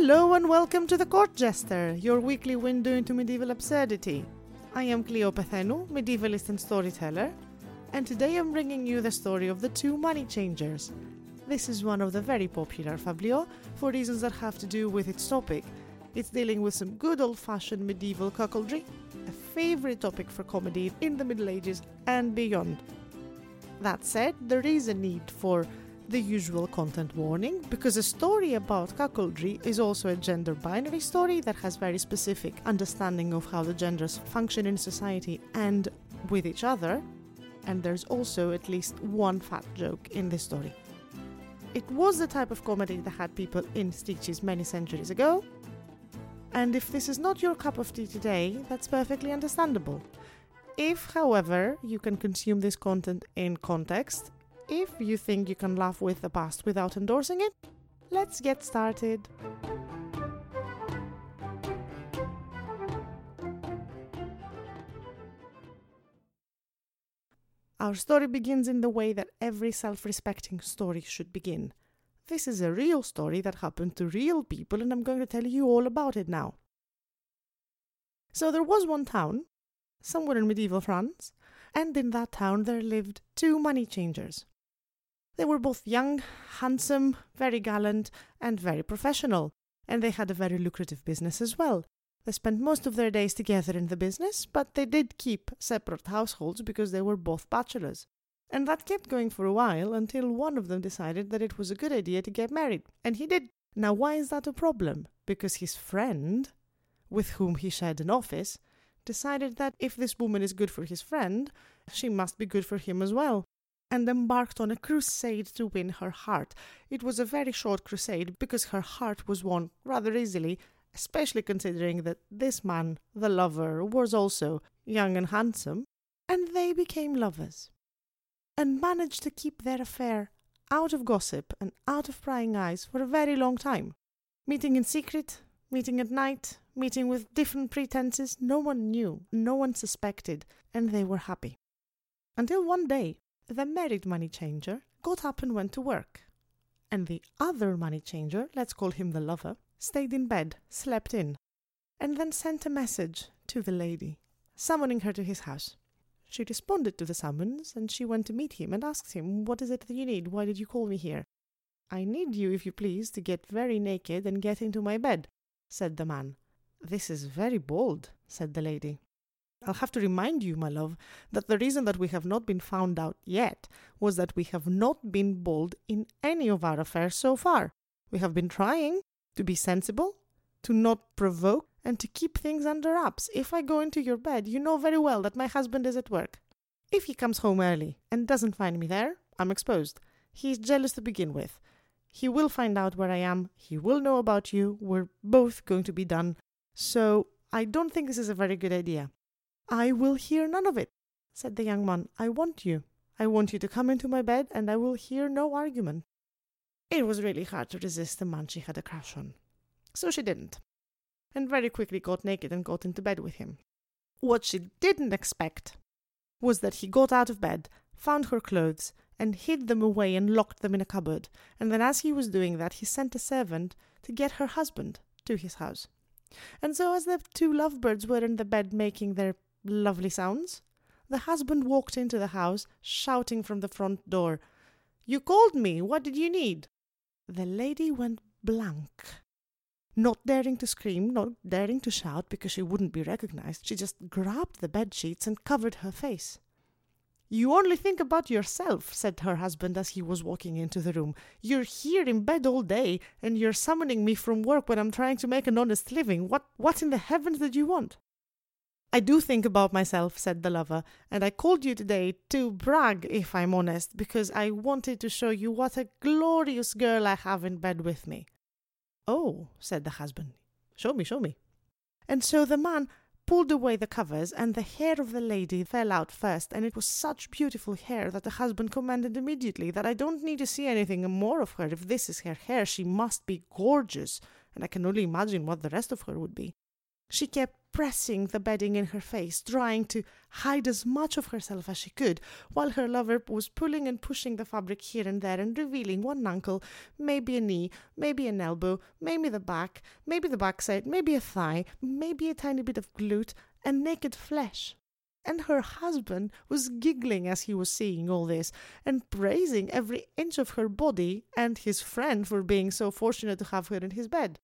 Hello and welcome to the Court Jester, your weekly window into medieval absurdity. I am Kleio Pethainou, medievalist and storyteller, and today I'm bringing you the story of the two money changers. This is one of the very popular fabliaux for reasons that have to do with its topic. It's dealing with some good old fashioned medieval cuckoldry, a favourite topic for comedy in the Middle Ages and beyond. That said, there is a need for the usual content warning because a story about cuckoldry is also a gender binary story that has very specific understanding of how the genders function in society and with each other, and there's also at least one fat joke in this story. It was the type of comedy that had people in stitches many centuries ago, and if this is not your cup of tea today, that's perfectly understandable. If, however, you can consume this content in context if you think you can laugh with the past without endorsing it, let's get started. Our story begins in the way that every self respecting story should begin. This is a real story that happened to real people, and I'm going to tell you all about it now. So, there was one town, somewhere in medieval France, and in that town there lived two money changers. They were both young, handsome, very gallant, and very professional, and they had a very lucrative business as well. They spent most of their days together in the business, but they did keep separate households because they were both bachelors. And that kept going for a while until one of them decided that it was a good idea to get married. And he did. Now, why is that a problem? Because his friend, with whom he shared an office, decided that if this woman is good for his friend, she must be good for him as well and embarked on a crusade to win her heart. It was a very short crusade because her heart was won rather easily, especially considering that this man, the lover, was also young and handsome, and they became lovers and managed to keep their affair out of gossip and out of prying eyes for a very long time. Meeting in secret, meeting at night, meeting with different pretenses, no one knew, no one suspected, and they were happy. Until one day, the married money changer got up and went to work. And the other money changer, let's call him the lover, stayed in bed, slept in, and then sent a message to the lady, summoning her to his house. She responded to the summons, and she went to meet him and asked him, What is it that you need? Why did you call me here? I need you, if you please, to get very naked and get into my bed, said the man. This is very bold, said the lady. I'll have to remind you, my love, that the reason that we have not been found out yet was that we have not been bold in any of our affairs so far. We have been trying to be sensible, to not provoke, and to keep things under wraps. If I go into your bed, you know very well that my husband is at work. If he comes home early and doesn't find me there, I'm exposed. He's jealous to begin with. He will find out where I am. He will know about you. We're both going to be done. So I don't think this is a very good idea. I will hear none of it, said the young man. I want you. I want you to come into my bed, and I will hear no argument. It was really hard to resist the man she had a crush on. So she didn't, and very quickly got naked and got into bed with him. What she didn't expect was that he got out of bed, found her clothes, and hid them away and locked them in a cupboard, and then as he was doing that, he sent a servant to get her husband to his house. And so, as the two lovebirds were in the bed making their lovely sounds. The husband walked into the house, shouting from the front door, You called me. What did you need? The lady went blank. Not daring to scream, not daring to shout because she wouldn't be recognized, she just grabbed the bed sheets and covered her face. You only think about yourself, said her husband as he was walking into the room. You're here in bed all day, and you're summoning me from work when I'm trying to make an honest living. What what in the heavens did you want? I do think about myself, said the lover, and I called you today to brag, if I'm honest, because I wanted to show you what a glorious girl I have in bed with me. Oh, said the husband, show me, show me. And so the man pulled away the covers, and the hair of the lady fell out first, and it was such beautiful hair that the husband commanded immediately that I don't need to see anything more of her. If this is her hair, she must be gorgeous, and I can only imagine what the rest of her would be. She kept pressing the bedding in her face, trying to hide as much of herself as she could, while her lover was pulling and pushing the fabric here and there and revealing one ankle, maybe a knee, maybe an elbow, maybe the back, maybe the backside, maybe a thigh, maybe a tiny bit of glute, and naked flesh. And her husband was giggling as he was seeing all this, and praising every inch of her body and his friend for being so fortunate to have her in his bed.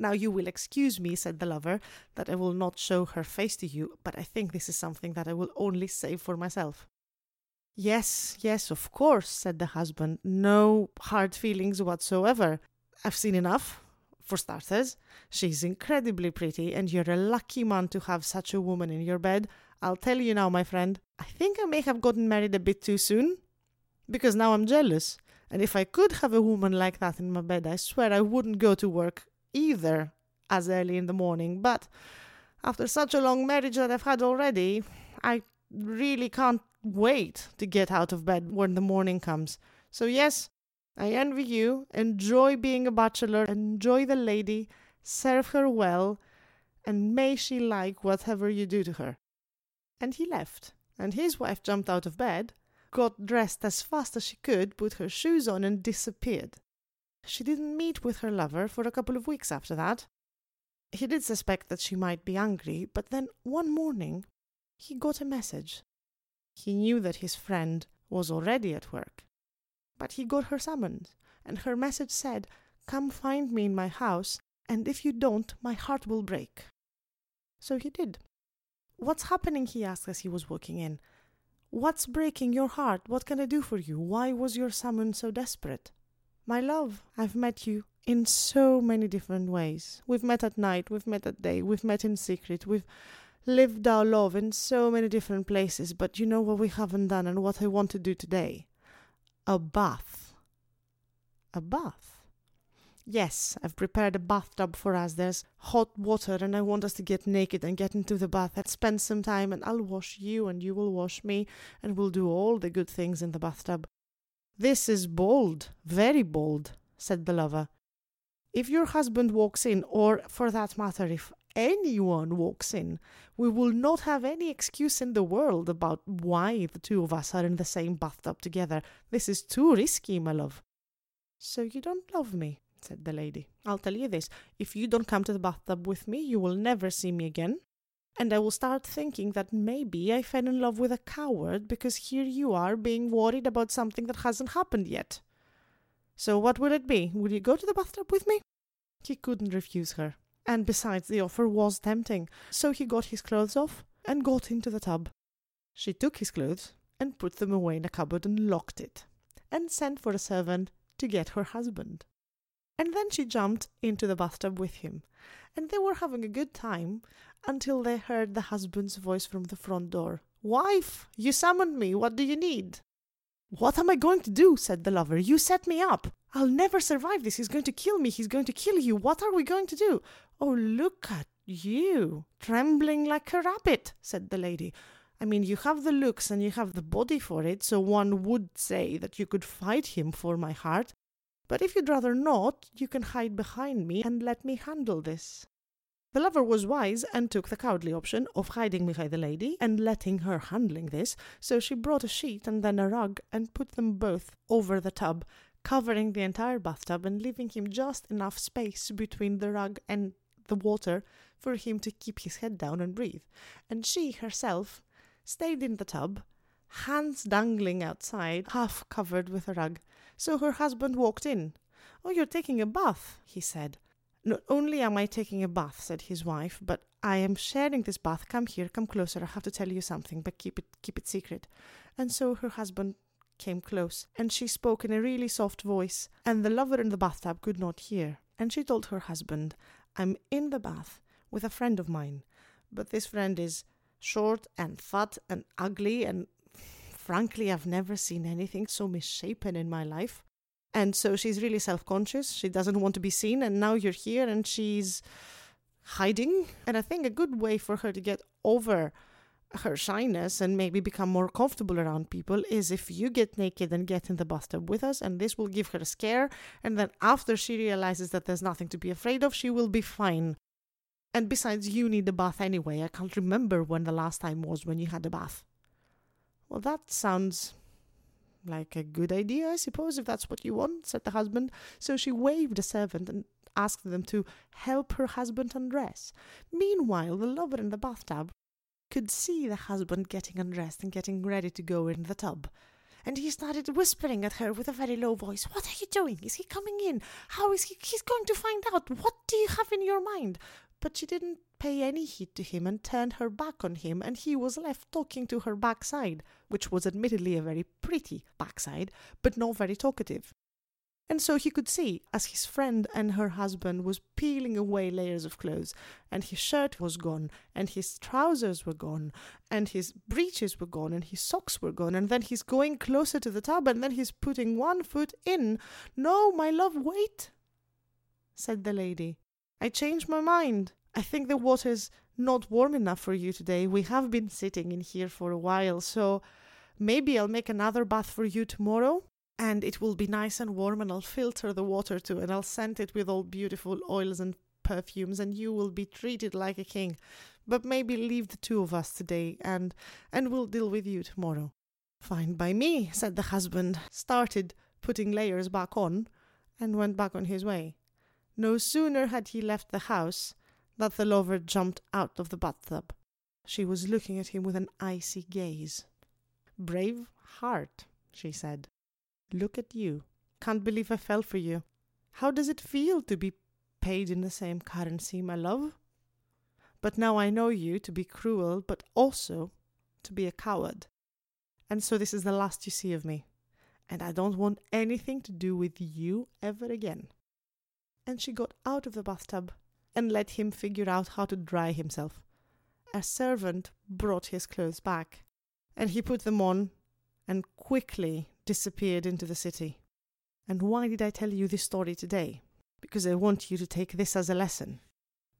Now you will excuse me, said the lover, that I will not show her face to you, but I think this is something that I will only save for myself. Yes, yes, of course, said the husband. No hard feelings whatsoever. I've seen enough. For starters, she's incredibly pretty, and you're a lucky man to have such a woman in your bed. I'll tell you now, my friend, I think I may have gotten married a bit too soon. Because now I'm jealous. And if I could have a woman like that in my bed, I swear I wouldn't go to work either as early in the morning. But after such a long marriage that I've had already, I really can't wait to get out of bed when the morning comes. So, yes, I envy you. Enjoy being a bachelor, enjoy the lady, serve her well, and may she like whatever you do to her. And he left, and his wife jumped out of bed, got dressed as fast as she could, put her shoes on, and disappeared. She didn't meet with her lover for a couple of weeks after that. He did suspect that she might be angry, but then one morning he got a message. He knew that his friend was already at work. But he got her summoned, and her message said, Come find me in my house, and if you don't, my heart will break. So he did. What's happening? he asked as he was walking in. What's breaking your heart? What can I do for you? Why was your summons so desperate? My love, I've met you in so many different ways. We've met at night, we've met at day, we've met in secret, we've lived our love in so many different places, but you know what we haven't done and what I want to do today? A bath. A bath. Yes, I've prepared a bathtub for us. There's hot water, and I want us to get naked and get into the bath and spend some time, and I'll wash you, and you will wash me, and we'll do all the good things in the bathtub. This is bold, very bold, said the lover. If your husband walks in, or for that matter, if anyone walks in, we will not have any excuse in the world about why the two of us are in the same bathtub together. This is too risky, my love. So you don't love me, said the lady. I'll tell you this if you don't come to the bathtub with me, you will never see me again and I will start thinking that maybe I fell in love with a coward because here you are being worried about something that hasn't happened yet. So what will it be? Will you go to the bathtub with me? He couldn't refuse her, and besides, the offer was tempting, so he got his clothes off and got into the tub. She took his clothes and put them away in a cupboard and locked it, and sent for a servant to get her husband. And then she jumped into the bathtub with him, and they were having a good time until they heard the husband's voice from the front door. Wife, you summoned me. What do you need? What am I going to do? said the lover. You set me up. I'll never survive this. He's going to kill me. He's going to kill you. What are we going to do? Oh, look at you, trembling like a rabbit, said the lady. I mean, you have the looks and you have the body for it, so one would say that you could fight him for my heart. But if you'd rather not, you can hide behind me and let me handle this. The lover was wise and took the cowardly option of hiding behind the lady and letting her handling this, so she brought a sheet and then a rug and put them both over the tub, covering the entire bathtub and leaving him just enough space between the rug and the water for him to keep his head down and breathe. And she herself stayed in the tub, hands dangling outside, half covered with a rug. So her husband walked in. Oh, you're taking a bath, he said. Not only am I taking a bath, said his wife, but I am sharing this bath. Come here, come closer. I have to tell you something, but keep it keep it secret. And so her husband came close, and she spoke in a really soft voice, and the lover in the bathtub could not hear. And she told her husband, I'm in the bath with a friend of mine, but this friend is short and fat and ugly and frankly, I've never seen anything so misshapen in my life. And so she's really self conscious. She doesn't want to be seen. And now you're here and she's hiding. And I think a good way for her to get over her shyness and maybe become more comfortable around people is if you get naked and get in the bathtub with us, and this will give her a scare. And then after she realizes that there's nothing to be afraid of, she will be fine. And besides, you need a bath anyway. I can't remember when the last time was when you had a bath. Well, that sounds like a good idea, I suppose, if that's what you want, said the husband. So she waved a servant and asked them to help her husband undress. Meanwhile, the lover in the bathtub could see the husband getting undressed and getting ready to go in the tub. And he started whispering at her with a very low voice, What are you doing? Is he coming in? How is he? He's going to find out. What do you have in your mind? But she didn't pay any heed to him and turned her back on him, and he was left talking to her backside, which was admittedly a very pretty backside, but not very talkative. And so he could see, as his friend and her husband was peeling away layers of clothes, and his shirt was gone, and his trousers were gone, and his breeches were gone, and his socks were gone, and then he's going closer to the tub, and then he's putting one foot in. No, my love, wait, said the lady. I changed my mind. I think the water's not warm enough for you today. We have been sitting in here for a while, so maybe I'll make another bath for you tomorrow and it will be nice and warm and I'll filter the water too and I'll scent it with all beautiful oils and perfumes and you will be treated like a king. But maybe leave the two of us today and and we'll deal with you tomorrow. Fine by me, said the husband, started putting layers back on and went back on his way. No sooner had he left the house than the lover jumped out of the bathtub. She was looking at him with an icy gaze. Brave heart, she said. Look at you. Can't believe I fell for you. How does it feel to be paid in the same currency, my love? But now I know you to be cruel, but also to be a coward. And so this is the last you see of me. And I don't want anything to do with you ever again. And she got out of the bathtub and let him figure out how to dry himself. A servant brought his clothes back, and he put them on and quickly disappeared into the city. And why did I tell you this story today? Because I want you to take this as a lesson.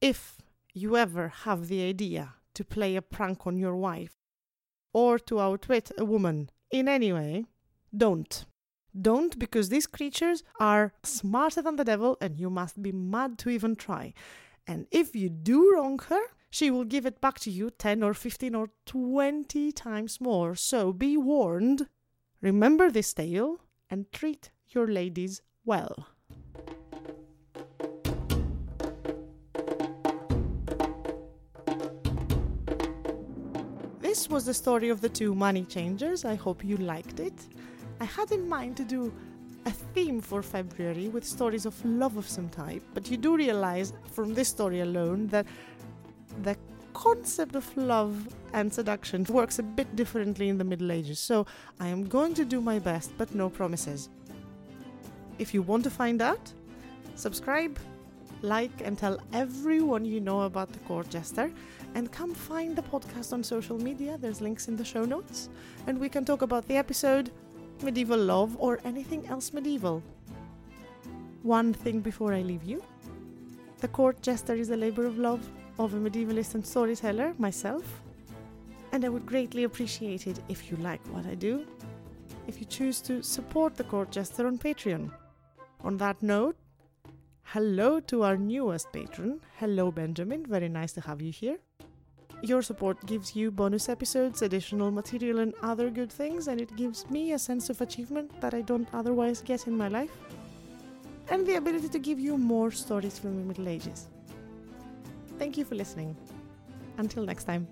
If you ever have the idea to play a prank on your wife or to outwit a woman in any way, don't. Don't, because these creatures are smarter than the devil and you must be mad to even try. And if you do wrong her, she will give it back to you 10 or 15 or 20 times more. So be warned. Remember this tale and treat your ladies well. This was the story of the two money changers. I hope you liked it. I had in mind to do a theme for February with stories of love of some type, but you do realize from this story alone that the concept of love and seduction works a bit differently in the Middle Ages, so I am going to do my best, but no promises. If you want to find out, subscribe, like, and tell everyone you know about the court jester, and come find the podcast on social media. There's links in the show notes, and we can talk about the episode, medieval love, or anything else medieval. One thing before I leave you the court jester is a labor of love of a medievalist and storyteller, myself, and I would greatly appreciate it if you like what I do, if you choose to support the Court Jester on Patreon. On that note, hello to our newest patron. Hello, Benjamin. Very nice to have you here. Your support gives you bonus episodes, additional material, and other good things, and it gives me a sense of achievement that I don't otherwise get in my life, and the ability to give you more stories from the Middle Ages. Thank you for listening. Until next time.